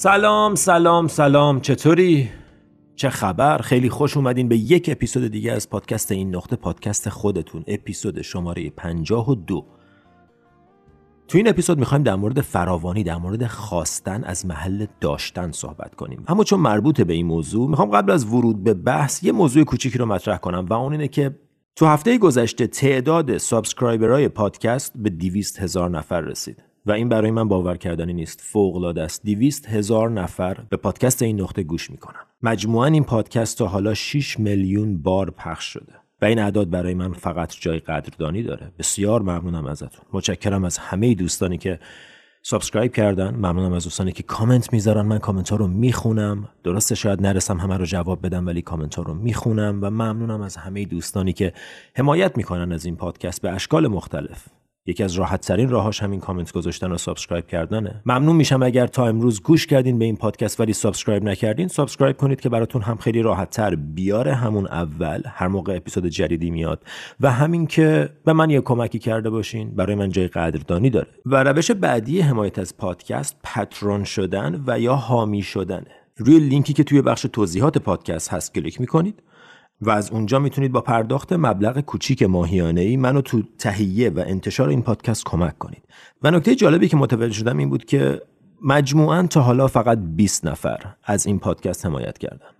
سلام سلام سلام چطوری؟ چه خبر؟ خیلی خوش اومدین به یک اپیزود دیگه از پادکست این نقطه پادکست خودتون اپیزود شماره 52 تو این اپیزود می‌خوایم در مورد فراوانی در مورد خواستن از محل داشتن صحبت کنیم اما چون مربوط به این موضوع می‌خوام قبل از ورود به بحث یه موضوع کوچیکی رو مطرح کنم و اون اینه که تو هفته گذشته تعداد subscriber های پادکست به 200 هزار نفر رسید و این برای من باور کردنی نیست. فوق العاده است. 200 هزار نفر به پادکست این نقطه گوش می‌کنن. مجموعا این پادکست تا حالا 6 میلیون بار پخش شده و این اعداد برای من فقط جای قدردانی داره. بسیار ممنونم ازتون. متشکرم از همه دوستانی که subscribe کردن. ممنونم از دوستانی که کامنت می‌ذارن. من کامنت ها رو می‌خونم. درسته شاید نرسم همه رو جواب بدم ولی کامنت ها رو می‌خونم و ممنونم از همه دوستانی که حمایت می‌کنن از این پادکست به اشکال مختلف. یکی از راحت ترین راهاش همین کامنت گذاشتن و subscribe کردنه. ممنون میشم اگر تا امروز گوش کردین به این پادکست ولی subscribe نکردین subscribe کنید که براتون هم خیلی راحت تر بیاره همون اول. هر موقع اپیزود جدیدی میاد. و همین که به من یه کمکی کرده باشین. برای من جای قدردانی داره. و روش بعدی حمایت از پادکست پترون شدن و یا حامی شدنه. روی لینکی که توی بخش توضیحات پادکست هست کلیک می‌کنید. و از اونجا می‌تونید با پرداخت مبلغ کوچیک ماهیانه ای منو تو تهیه و انتشار این پادکست کمک کنید. و نکته جالبی که متوجه شدم این بود که مجموعا تا حالا فقط 20 نفر از این پادکست حمایت کردن.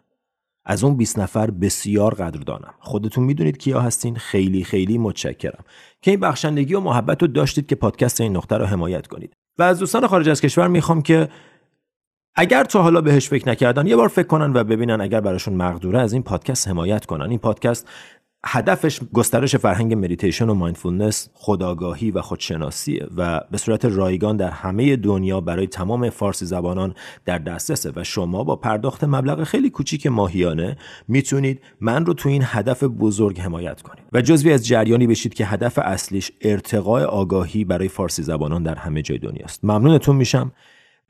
از اون 20 نفر بسیار قدردانم. خودتون می‌دونید کیا هستین. خیلی خیلی متشکرم. که این بخشندگی و محبت رو داشتید که پادکست این نقطه رو حمایت کنید. و از دوستان خارج از کشور می‌خوام که اگر تا حالا بهش فکر نکردن یه بار فکر کنن و ببینن اگر براشون مقدوره از این پادکست حمایت کنن. این پادکست هدفش گسترش فرهنگ مدیتیشن و mindfulness خودآگاهی و خودشناسیه و به صورت رایگان در همه دنیا برای تمام فارسی زبانان در دسترسه و شما با پرداخت مبلغ خیلی کوچیک ماهیانه می‌تونید من رو تو این هدف بزرگ حمایت کنید. و جزوی از جریانی بشید که هدف اصلیش ارتقاء آگاهی برای فارسی زبانان در همه جای دنیاست. ممنونتون میشم.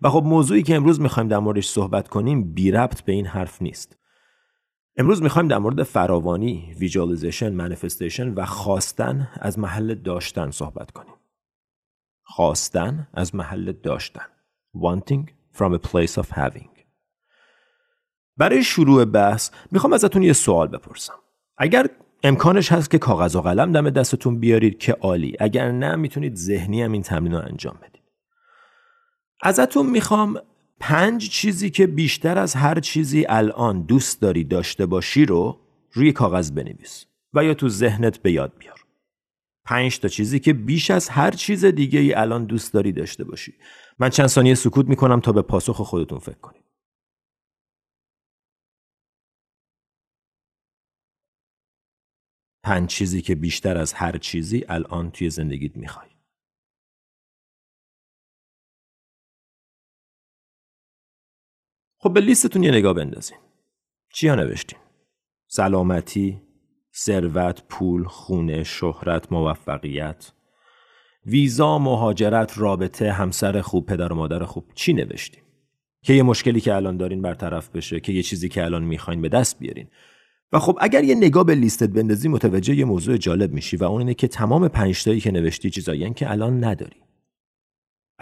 و خب موضوعی که امروز می‌خوایم در موردش صحبت کنیم بی ربط به این حرف نیست امروز می‌خوایم در مورد فراوانی، visualization، manifestation و خواستن از محل داشتن صحبت کنیم. خواستن از محل داشتن. Wanting from a place of having. برای شروع بحث می‌خوام ازتون یه سوال بپرسم. اگر امکانش هست که کاغذ و قلم دم دستتون بیارید که عالی. اگر نه می‌تونید ذهنی هم این تمرین رو انجام بدید. ازتون می‌خوام پنج چیزی که بیشتر از هر چیزی الان دوست داری داشته باشی رو روی کاغذ بنویس و یا تو ذهنت به یاد بیار. پنج تا چیزی که بیش از هر چیز دیگه ای الان دوست داری داشته باشی. من چند ثانیه سکوت می‌کنم تا به پاسخ خودتون فکر کنید. پنج چیزی که بیشتر از هر چیزی الان توی زندگیت می‌خوای. خب به لیستتون یه نگاه بندازین. چیا نوشتین؟ سلامتی، ثروت، پول، خونه، شهرت، موفقیت. ویزا، مهاجرت، رابطه، همسر خوب، پدر و مادر خوب. چی نوشتین؟ که یه مشکلی که الان دارین برطرف بشه که یه چیزی که الان می‌خواین به دست بیارین. و خب اگر یه نگاه به لیستت بندازی متوجه یه موضوع جالب میشی و اون اینه که تمام پنجتایی که نوشتی چیزایی که الان نداری.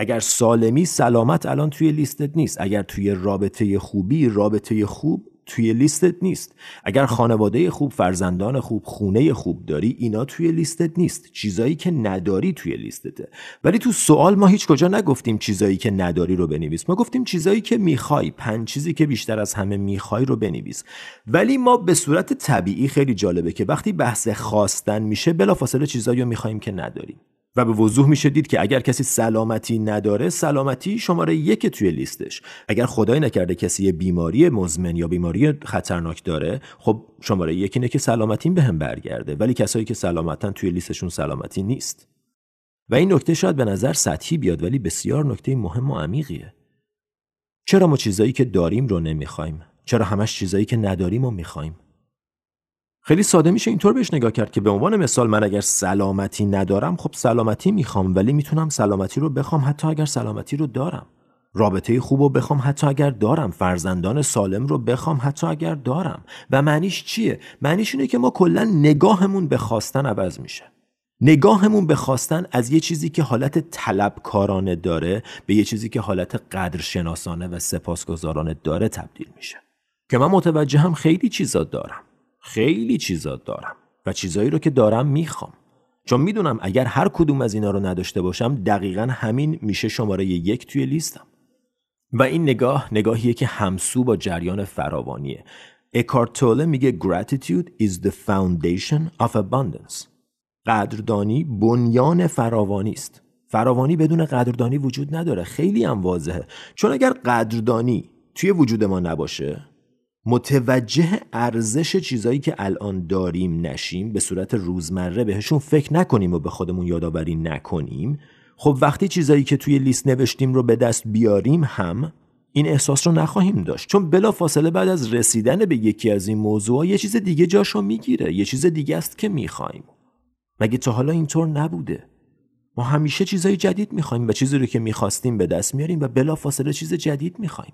اگر سالمی سلامت الان توی لیستت نیست اگر توی رابطه خوبی رابطه خوب توی لیستت نیست. اگر خانواده خوب فرزندان خوب خونه خوب داری اینا توی لیستت نیست. چیزایی که نداری توی لیستته. ولی تو سوال ما هیچ کجا نگفتیم چیزایی که نداری رو بنویس. ما گفتیم چیزایی که می‌خوای پنج چیزی که بیشتر از همه می‌خوای رو بنویس. ولی ما به صورت طبیعی خیلی جالبه که وقتی بحث خواستن میشه بلافاصله چیزایی رو می‌خوایم که نداریم. و به وضوح میشه دید که اگر کسی سلامتی نداره سلامتی شماره یک توی لیستش. اگر خدای نکرده کسی بیماری مزمن یا بیماری خطرناک داره خب شماره یک اینه که سلامتی به هم برگرده. ولی کسایی که سلامتن توی لیستشون سلامتی نیست. و این نکته شاید به نظر سطحی بیاد ولی بسیار نکته مهم و عمیقیه. چرا ما چیزایی که داریم رو نمی‌خوایم؟ چرا همش چیزایی که نداریم رو می‌خوایم؟ خیلی ساده میشه اینطور بهش نگاه کرد که به عنوان مثال من اگر سلامتی ندارم خب سلامتی می‌خوام ولی می‌تونم سلامتی رو بخوام حتی اگر سلامتی رو دارم. رابطه خوب رو بخوام حتی اگر دارم. فرزندان سالم رو بخوام حتی اگر دارم. و معنیش چیه؟ معنیش اینه که ما کلا نگاهمون به خواستن عوض میشه. نگاهمون به خواستن از یه چیزی که حالت طلبکارانه داره به یه چیزی که حالت قدرشناسانه و سپاسگزارانه داره تبدیل میشه. که من هم خیلی چیزا دارم. خیلی چیزا دارم و چیزایی رو که دارم می‌خوام. چون می‌دونم اگر هر کدوم از اینا رو نداشته باشم دقیقا همین میشه شماره یک توی لیستم. و این نگاه نگاهیه که همسو با جریان فراوانیه. اکارتوله میگه gratitude is the foundation of abundance. قدردانی بنیان فراوانی است. فراوانی بدون قدردانی وجود نداره. خیلی هم واضحه. چون اگر قدردانی توی وجود ما نباشه متوجه ارزش چیزایی که الان داریم نشیم به صورت روزمره بهشون فکر نکنیم و به خودمون یادآوری نکنیم خب وقتی چیزایی که توی لیست نوشتیم رو به دست بیاریم هم این احساس رو نخواهیم داشت. چون بلا فاصله بعد از رسیدن به یکی از این موضوع یه چیز دیگه جاشو می‌گیره یه چیز دیگه است که می‌خوایم. مگه تا حالا اینطور نبوده؟ ما همیشه چیزای جدید می‌خوایم و چیزی رو که می‌خواستیم به دست میاریم و بلا فاصله چیز جدید می‌خوایم.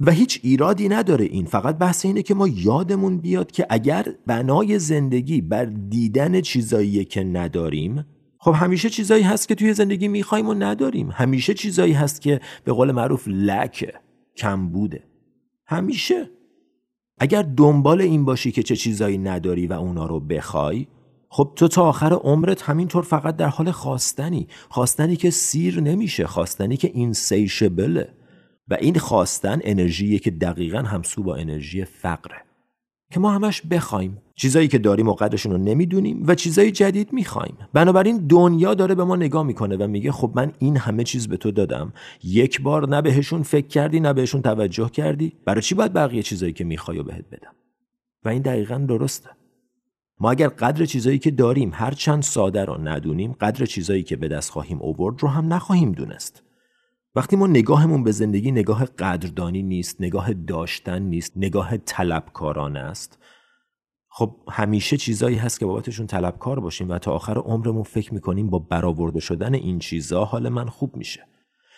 و هیچ ایرادی نداره این. فقط بحث اینه که ما یادمون بیاد که اگر بنای زندگی بر دیدن چیزایی که نداریم خب همیشه چیزایی هست که توی زندگی می‌خوایم و نداریم. همیشه چیزایی هست که به قول معروف لکه کم بوده همیشه. اگر دنبال این باشی که چه چیزایی نداری و اونا رو بخوای خب تو تا آخر عمرت همینطور فقط در حال خواستنی. خواستنی که سیر نمیشه خواستنی که اینسیشبله و این خواستن انرژیه که دقیقا همسو با انرژی فقره. که ما همش بخوایم. چیزایی که داریم و قدرشون رو نمی‌دونیم و چیزایی جدید می‌خوایم. بنابراین دنیا داره به ما نگاه می‌کنه و میگه خب من این همه چیز به تو دادم. یک بار نه بهشون فکر کردی نه بهشون توجه کردی. برای چی باید بقیه چیزایی که می‌خوای و بهت بدم؟ و این دقیقا درسته. ما اگر قدر چیزایی که داریم هر چند ساده رو ندونیم قدر چیزایی که به دست خواهیم اوورد رو هم نخواهیم دونست. وقتی ما نگاهمون به زندگی نگاه قدردانی نیست نگاه داشتن نیست نگاه طلبکارانه است خب همیشه چیزایی هست که بابتشون طلبکار باشیم و تا آخر عمرمون فکر می‌کنیم با برآورده شدن این چیزا حال من خوب میشه.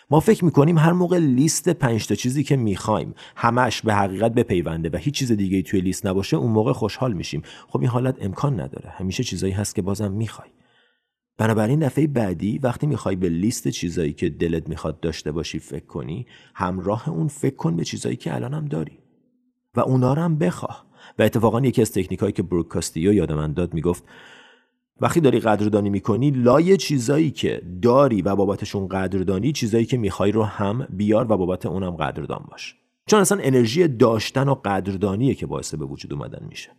ما فکر می‌کنیم هر موقع لیست پنج تا چیزی که می‌خوایم همش به حقیقت بپیونده و هیچ چیز دیگه توی لیست نباشه اون موقع خوشحال میشیم. خب این حالت امکان نداره. همیشه چیزایی هست که بازم می‌خوای بنابراین دفعه بعدی وقتی می‌خوای به لیست چیزایی که دلت می‌خواد داشته باشی فکر کنی همراه اون فکر کن به چیزایی که الان هم داری. و اونا رو هم بخواه. و اتفاقا یکی از تکنیک که بروک کاستیو یاد من داد می‌گفت وقتی داری قدردانی می‌کنی لای چیزایی که داری و بابتشون قدردانی چیزایی که می‌خوای رو هم بیار و بابت اونم قدردان باش. چون اصلا انرژی داشتن و قدردانیه که باعث به وجود اومدن میشه.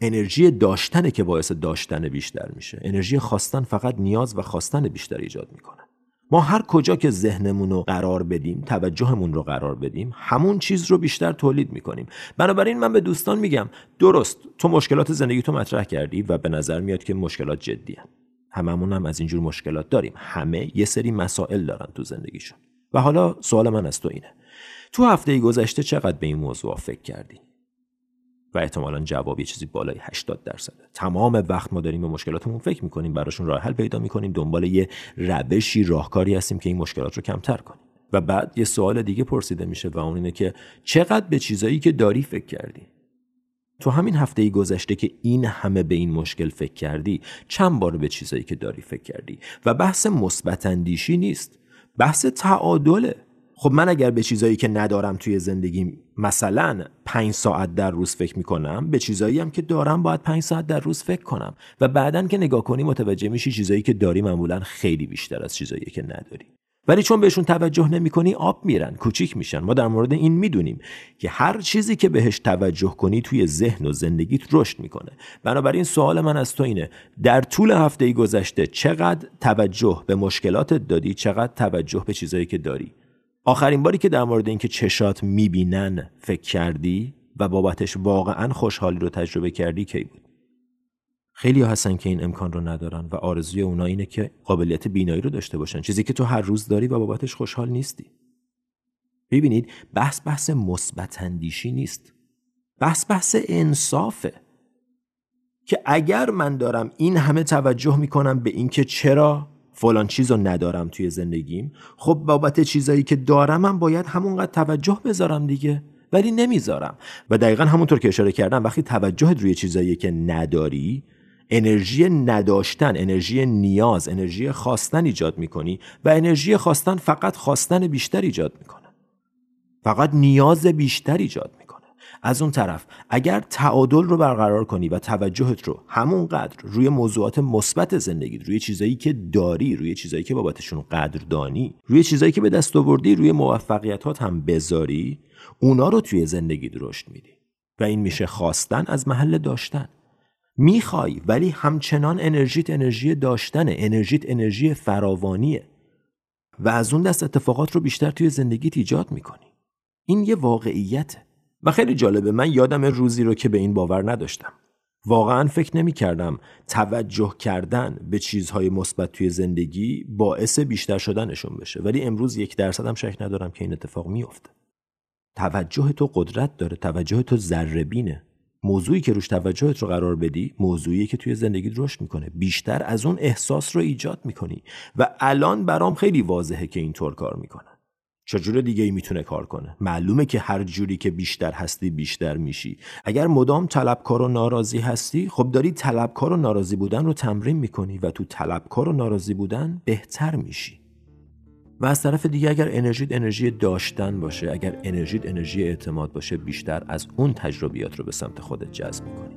انرژی داشتنه که باعث داشتن بیشتر میشه. انرژی خواستن فقط نیاز و خواستن بیشتر ایجاد می‌کنه. ما هر کجا که ذهنمون رو قرار بدیم توجهمون رو قرار بدیم همون چیز رو بیشتر تولید می‌کنیم. بنابراین من به دوستان میگم درست تو مشکلات زندگی تو مطرح کردی و به نظر میاد که مشکلات جدی هن. هممون هم از اینجور مشکلات داریم. همه یه سری مسائل دارن تو زندگیشون. و حالا سوال من از تو اینه. تو هفته گذشته چقدر به این موضوع فکر کردی؟ و احتمالا جوابی چیزی بالای 80 درصده. تمام وقت ما داریم به مشکلاتمون فکر می‌کنیم براشون راه حل پیدا می‌کنیم دنبال یه روشی راهکاری هستیم که این مشکلات رو کمتر کنیم. و بعد یه سوال دیگه پرسیده میشه و اون اینه که چقدر به چیزایی که داری فکر کردی؟ تو همین هفته ای گذشته که این همه به این مشکل فکر کردی چند بار به چیزایی که داری فکر کردی؟ و بحث مثبت نیست. بحث تعادله. خب من اگر به چیزایی که ندارم توی زندگی مثلا پنج ساعت در روز فکر می‌کنم به چیزایی هم که دارم باید پنج ساعت در روز فکر کنم. و بعدا که نگاه کنی متوجه میشی چیزایی که داری معمولا خیلی بیشتر از چیزایی که نداری. ولی چون بهشون توجه نمی‌کنی آب میرن کوچیک میشن. ما در مورد این می‌دونیم که هر چیزی که بهش توجه کنی توی ذهن و زندگیت رشد می‌کنه. بنابراین سوال من از تو اینه در طول هفته گذشته چقدر توجه به مشکلاتت دادی؟ چقدر توجه به چیزایی که داری؟ آخرین باری که در مورد اینکه چشات می‌بینن فکر کردی و بابتش واقعا خوشحالی رو تجربه کردی کی بود؟ خیلی هستن که این امکان رو ندارن و آرزوی اونا اینه که قابلیت بینایی رو داشته باشن چیزی که تو هر روز داری و بابتش خوشحال نیستی. ببینید بحث بحث مثبت اندیشی نیست. بحث بحث انصافه. که اگر من دارم این همه توجه می‌کنم به اینکه چرا فلان چیز رو ندارم توی زندگیم. خب بابت چیزایی که دارم هم باید همونقدر توجه بذارم دیگه. ولی نمی‌ذارم. و دقیقا همونطور که اشاره کردم وقتی توجهت روی چیزایی که نداری انرژی نداشتن انرژی نیاز انرژی خواستن ایجاد می‌کنی و انرژی خواستن فقط خواستن بیشتر ایجاد می‌کنه. فقط نیاز بیشتر ایجاد می‌کنه. از اون طرف اگر تعادل رو برقرار کنی و توجهت رو همونقدر روی موضوعات مثبت زندگی روی چیزایی که داری روی چیزایی که بابتشون قدردانی روی چیزایی که به دست آوردی روی موفقیتات هم بذاری اونا رو توی زندگی رشد میدی. و این میشه خواستن از محل داشتن. می‌خوای ولی همچنان انرژیت انرژی داشتنه. انرژیت انرژی فراوانیه. و از اون دست اتفاقات رو بیشتر توی زندگیت ایجاد می‌کنی. این یه واقعیته. و خیلی جالبه من یادم روزی رو که به این باور نداشتم. واقعا فکر نمی کردم توجه کردن به چیزهای مثبت توی زندگی باعث بیشتر شدنشون بشه. ولی امروز یک درصد هم شک ندارم که این اتفاق میافته. توجه تو قدرت داره. توجه تو ذره موضوعی که روش توجهت رو قرار بدی موضوعی که توی زندگی رشد می‌کنه. بیشتر از اون احساس رو ایجاد می‌کنی. و الان برام خیلی واضحه که اینطور کار می‌کنه چجور دیگه ای می‌تونه کار کنه؟ معلومه که هر جوری که بیشتر هستی بیشتر میشی. اگر مدام طلبکار و ناراضی هستی خب داری طلبکار و ناراضی بودن رو تمرین می‌کنی و تو طلبکار و ناراضی بودن بهتر میشی. و از طرف دیگه اگر انرژیت انرژی داشتن باشه اگر انرژیت انرژی اعتماد باشه بیشتر از اون تجربیات رو به سمت خودت جذب می‌کنی.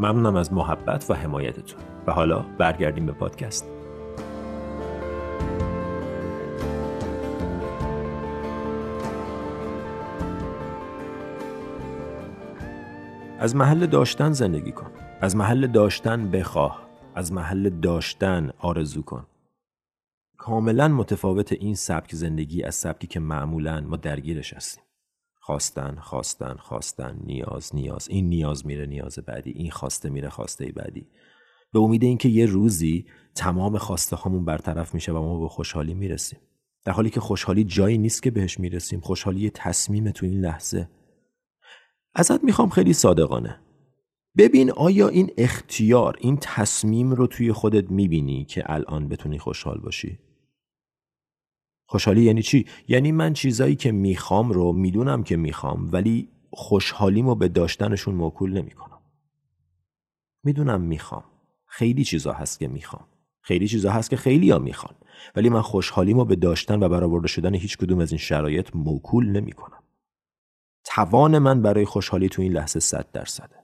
ممنونم از محبت و حمایتتون. و حالا برگردیم به پادکست. از محل داشتن زندگی کن. از محل داشتن بخواه. از محل داشتن آرزو کن. کاملا متفاوت این سبک زندگی از سبکی که معمولا ما درگیرش هستیم. خواستن خواستن خواستن نیاز نیاز. این نیاز میره نیاز بعدی این خواسته میره خواسته بعدی. به امید اینکه یه روزی تمام خواسته هامون برطرف میشه و ما به خوشحالی می‌رسیم. در حالی که خوشحالی جایی نیست که بهش می‌رسیم خوشحالی تصمیم تو این لحظه. ازت می‌خوام خیلی صادقانه. ببین آیا این اختیار این تصمیم رو توی خودت می‌بینی که الان بتونی خوشحال باشی؟ خوشحالی یعنی چی؟ یعنی من چیزایی که می‌خوام رو می‌دونم که می‌خوام ولی خوشحالیمو به داشتنشون موکول نمی‌کنم. می‌دونم می‌خوام. خیلی چیزا هست که می‌خوام. خیلی چیزا هست که خیلی ها می‌خوان. ولی من خوشحالیمو به داشتن و برآورده شدن هیچ کدوم از این شرایط موکول نمی‌کنم. توان من برای خوشحالی تو این لحظه صد درصده.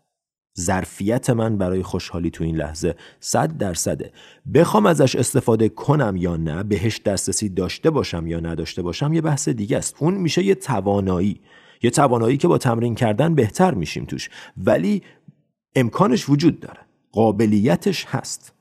ظرفیت من برای خوشحالی تو این لحظه صد درصده. بخوام ازش استفاده کنم یا نه بهش دسترسی داشته باشم یا نداشته باشم یه بحث دیگه است. اون میشه یه توانایی. یه توانایی که با تمرین کردن بهتر میشیم توش. ولی امکانش وجود داره. قابلیتش هست.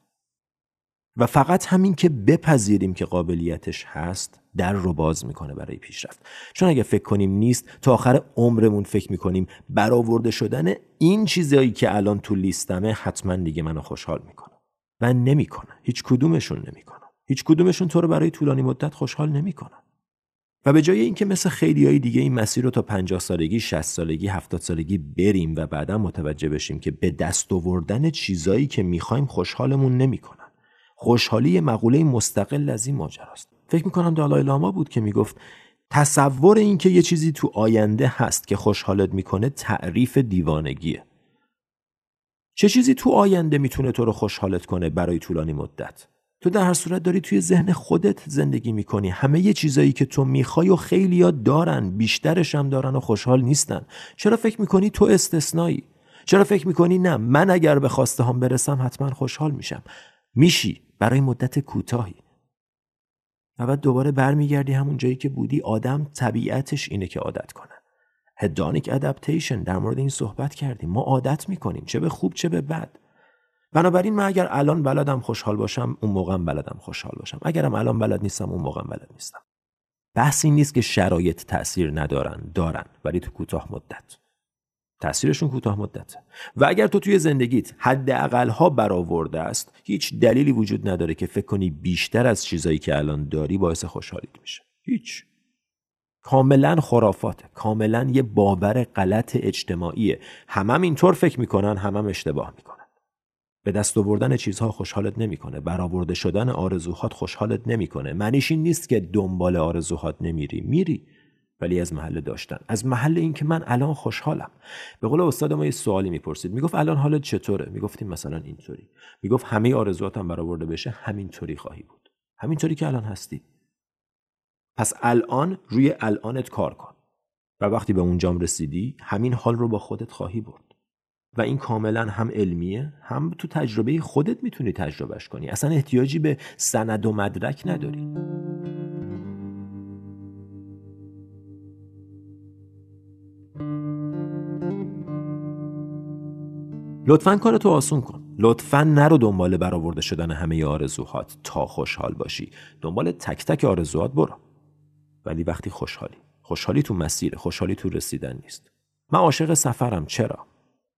و فقط همین که بپذیریم که قابلیتش هست در رو باز می‌کنه برای پیشرفت. چون اگه فکر کنیم نیست تا آخر عمرمون فکر می‌کنیم برآورده شدن این چیزهایی که الان تو لیستمه حتما دیگه منو خوشحال می‌کنه. و نمی‌کنه. هیچ کدومشون نمی‌کنه. هیچ کدومشون تو رو برای طولانی مدت خوشحال نمی‌کنه. و به جای اینکه مثل خیلی های دیگه این مسیر رو تا 50 سالگی، 60 سالگی، 70 سالگی بریم و بعدا متوجه بشیم که به دست آوردن چیزایی که می‌خوایم خوشحالمون نمی‌کنن. خوشحالی مقوله مستقل از این ماجراست. فکر می‌کنم دالای لاما بود که می‌گفت تصور اینکه یه چیزی تو آینده هست که خوشحالت می‌کنه تعریف دیوانگیه. چه چیزی تو آینده می‌تونه تو رو خوشحالت کنه برای طولانی مدت؟ تو در هر صورت داری توی ذهن خودت زندگی می‌کنی. همه یه چیزایی که تو می‌خوای و خیلی ها دارن بیشترش هم دارن و خوشحال نیستن. چرا فکر می‌کنی تو استثنایی؟ چرا فکر می‌کنی نه من اگر به خواسته هم برسم حتما خوشحال میشم. میشی برای مدت کوتاهی. و بعد دوباره برمیگردی همون جایی که بودی آدم طبیعتش اینه که عادت کنه. هدانیک ادپتیشن در مورد این صحبت کردیم. ما عادت می‌کنیم چه به خوب چه به بد. بنابراین من اگر الان بلدم خوشحال باشم اون موقعم بلدم خوشحال باشم. اگرم الان بلد نیستم اون موقعم بلد نیستم. بحث این نیست که شرایط تاثیر ندارن دارن ولی تو کوتاه مدت. تاثیرشون کوتاه مدته و اگر تو توی زندگیت حداقل ها برآورده است هیچ دلیلی وجود نداره که فکر کنی بیشتر از چیزایی که الان داری باعث خوشحالیت میشه. هیچ. کاملا خرافاته. کاملا یه باور غلط اجتماعیه. همم اینطور فکر می‌کنن همم اشتباه می‌کنن. به دست آوردن چیزها خوشحالت نمی‌کنه. برآورده شدن آرزوهات خوشحالت نمی‌کنه. معنیش این نیست که دنبال آرزوهات نمیری. میری. ولی از محل داشتن. از محل اینکه من الان خوشحالم. به قول استاد ما یه سوالی می‌پرسید. می‌گفت الان حالت چطوره؟ می‌گفتیم مثلا اینطوری. می‌گفت همه آرزوهاتم برآورده بشه همینطوری خواهی بود. همینطوری که الان هستی. پس الان روی الانت کار کن. و وقتی به اونجام رسیدی همین حال رو با خودت خواهی برد. و این کاملا هم علمیه هم تو تجربه خودت می‌تونی تجربهش کنی. اصلا احتیاجی به سند و مدرک نداری. لطفا کارتو آسون کن. لطفا نرو دنبال برآورده شدن همه آرزوهات تا خوشحال باشی. دنبال تک تک آرزوهات برو. ولی وقتی خوشحالی. خوشحالی تو مسیر خوشحالی تو رسیدن نیست. من عاشق سفرم. چرا؟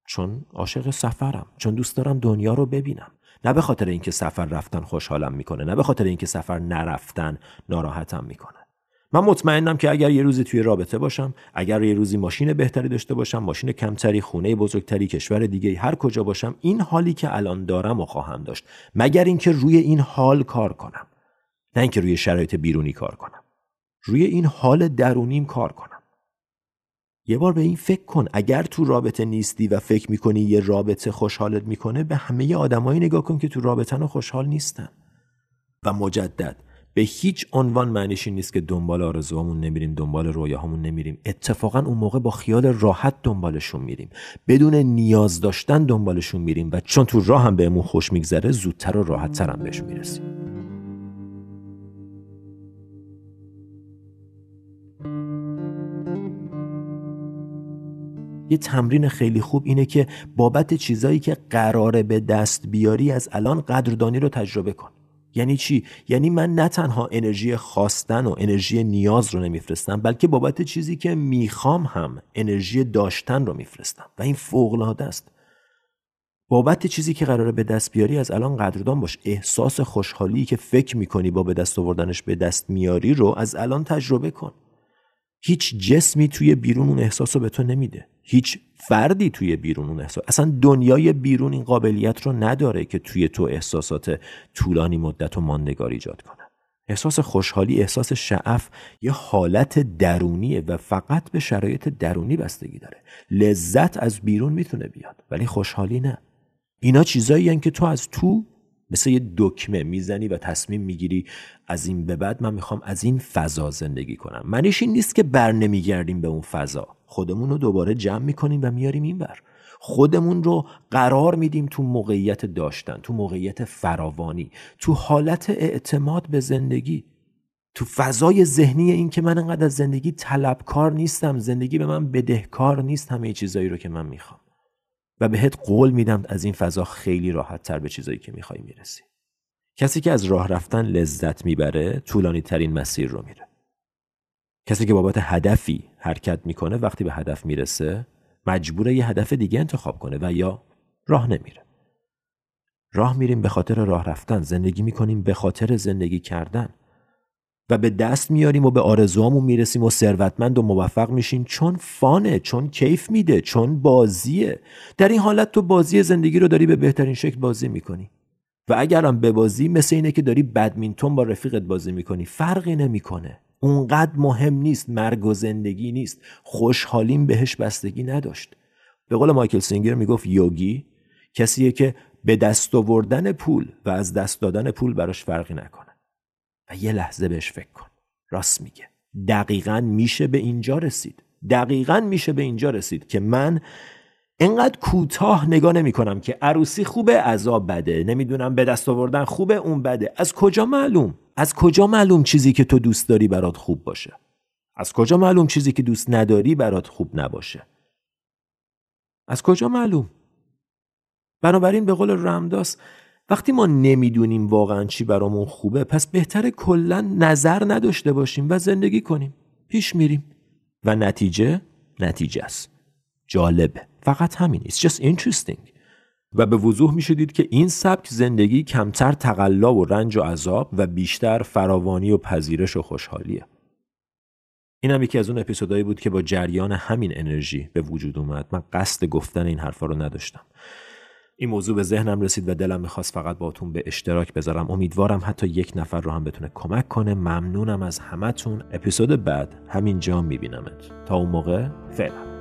چون عاشق سفرم. چون دوست دارم دنیا رو ببینم. نه به خاطر اینکه سفر رفتن خوشحالم می‌کنه نه به خاطر اینکه سفر نرفتن ناراحتم می‌کنه. من مطمئنم که اگر یه روزی توی رابطه باشم اگر یه روزی ماشین بهتری داشته باشم ماشین کمتری خونه بزرگتری کشور دیگه هر کجا باشم این حالی که الان دارم و خواهم داشت. مگر اینکه روی این حال کار کنم. نه اینکه روی شرایط بیرونی کار کنم. روی این حال درونیم کار کنم. یه بار به این فکر کن. اگر تو رابطه نیستی و فکر می‌کنی یه رابطه خوشحالت می‌کنه به همه آدمایی نگاه کن که تو رابطن و خوشحال نیستن. و مجدد. به هیچ عنوان معنیش این نیست که دنبال آرزوهامون نمیریم دنبال رویاهامون نمیریم. اتفاقا اون موقع با خیال راحت دنبالشون میریم. بدون نیاز داشتن دنبالشون میریم و چون تو راه هم بهمون خوش میگذره زودتر و راحتتر هم بهش می‌رسیم. یه تمرین خیلی خوب اینه که بابت چیزایی که قراره به دست بیاری از الان قدردانی رو تجربه کن. یعنی چی؟ یعنی من نه تنها انرژی خواستن و انرژی نیاز رو نمیفرستم بلکه بابت چیزی که می‌خوام هم انرژی داشتن رو میفرستم. و این فوق العاده است. بابت چیزی که قراره به دست بیاری از الان قدردان باش. احساس خوشحالی که فکر می‌کنی با به دست آوردنش به دست میاری رو از الان تجربه کن. هیچ جسمی توی بیرون اون احساس رو به تو نمیده. هیچ فردی توی بیرون اون احساس. اصلا دنیای بیرون این قابلیت رو نداره که توی تو احساسات طولانی مدت و ماندگار ایجاد کنه. احساس خوشحالی احساس شعف یه حالت درونیه و فقط به شرایط درونی بستگی داره. لذت از بیرون می‌تونه بیاد ولی خوشحالی نه. اینا چیزایی که تو از تو مثل یه دکمه می‌زنی و تصمیم می‌گیری از این به بعد من می‌خوام از این فضا زندگی کنم. منیش این نیست که بر نمیگردیم به اون فضا. خودمون رو دوباره جمع می‌کنیم و میاریم این بر خودمون رو قرار میدیم تو موقعیت داشتن تو موقعیت فراوانی تو حالت اعتماد به زندگی. تو فضای ذهنی این که من انقدر از زندگی طلبکار نیستم زندگی به من بدهکار نیست همه چیزایی رو که من می‌خوام. و بهت قول میدم از این فضا خیلی راحت تر به چیزایی که می‌خوای می‌رسی. کسی که از راه رفتن لذت می‌بره طولانی ترین مسیر رو میره. کسی که بابت هدفی حرکت می‌کنه وقتی به هدف می‌رسه مجبوره یه هدف دیگه انتخاب کنه و یا راه نمیره. راه میریم به خاطر راه رفتن. زندگی می‌کنیم به خاطر زندگی کردن. و به دست میاریم و به آرزوامون می‌رسیم و ثروتمند و موفق میشیم. چون فانه چون کیف میده چون بازیه. در این حالت تو بازی زندگی رو داری به بهترین شکل بازی می‌کنی. و اگرم به بازی مثل اینه که داری بدمینتون با رفیقت بازی می‌کنی. فرقی نمی‌کنه. اونقدر مهم نیست مرگ و زندگی نیست. خوشحالیم بهش بستگی نداشت. به قول مایکل سینگر می‌گفت یوگی کسیه که به دست آوردن پول و از دست دادن پول براش فرقی نکنه. و یه لحظه بهش فکر کن. راست میگه. دقیقا میشه به اینجا رسید. دقیقا میشه به اینجا رسید که من انقدر کوتاه نگاه نمی کنم که عروسی خوبه عذاب بده. نمی‌دونم به دست آوردن خوبه اون بده. از کجا معلوم؟ از کجا معلوم چیزی که تو دوست داری برات خوب باشه؟ از کجا معلوم چیزی که دوست نداری برات خوب نباشه؟ از کجا معلوم؟ بنابراین به قول رمداس وقتی ما نمی‌دونیم واقعا چی برامون خوبه پس بهتر کلا نظر نداشته باشیم و زندگی کنیم. پیش میریم. و نتیجه نتیجه است. جالبه فقط همین است just interesting. و به وضوح میشه دید که این سبک زندگی کمتر تقلا و رنج و عذاب و بیشتر فراوانی و پذیرش و خوشحالیه. این هم یکی از اون اپیزودهایی بود که با جریان همین انرژی به وجود اومد. من قصد گفتن این حرفا رو نداشتم. این موضوع به ذهنم رسید و دلم می‌خواست فقط باتون به اشتراک بذارم. امیدوارم حتی یک نفر رو هم بتونه کمک کنه. ممنونم از همتون. اپیزود بعد همینجا میبینمت. تا اون موقع فعلا.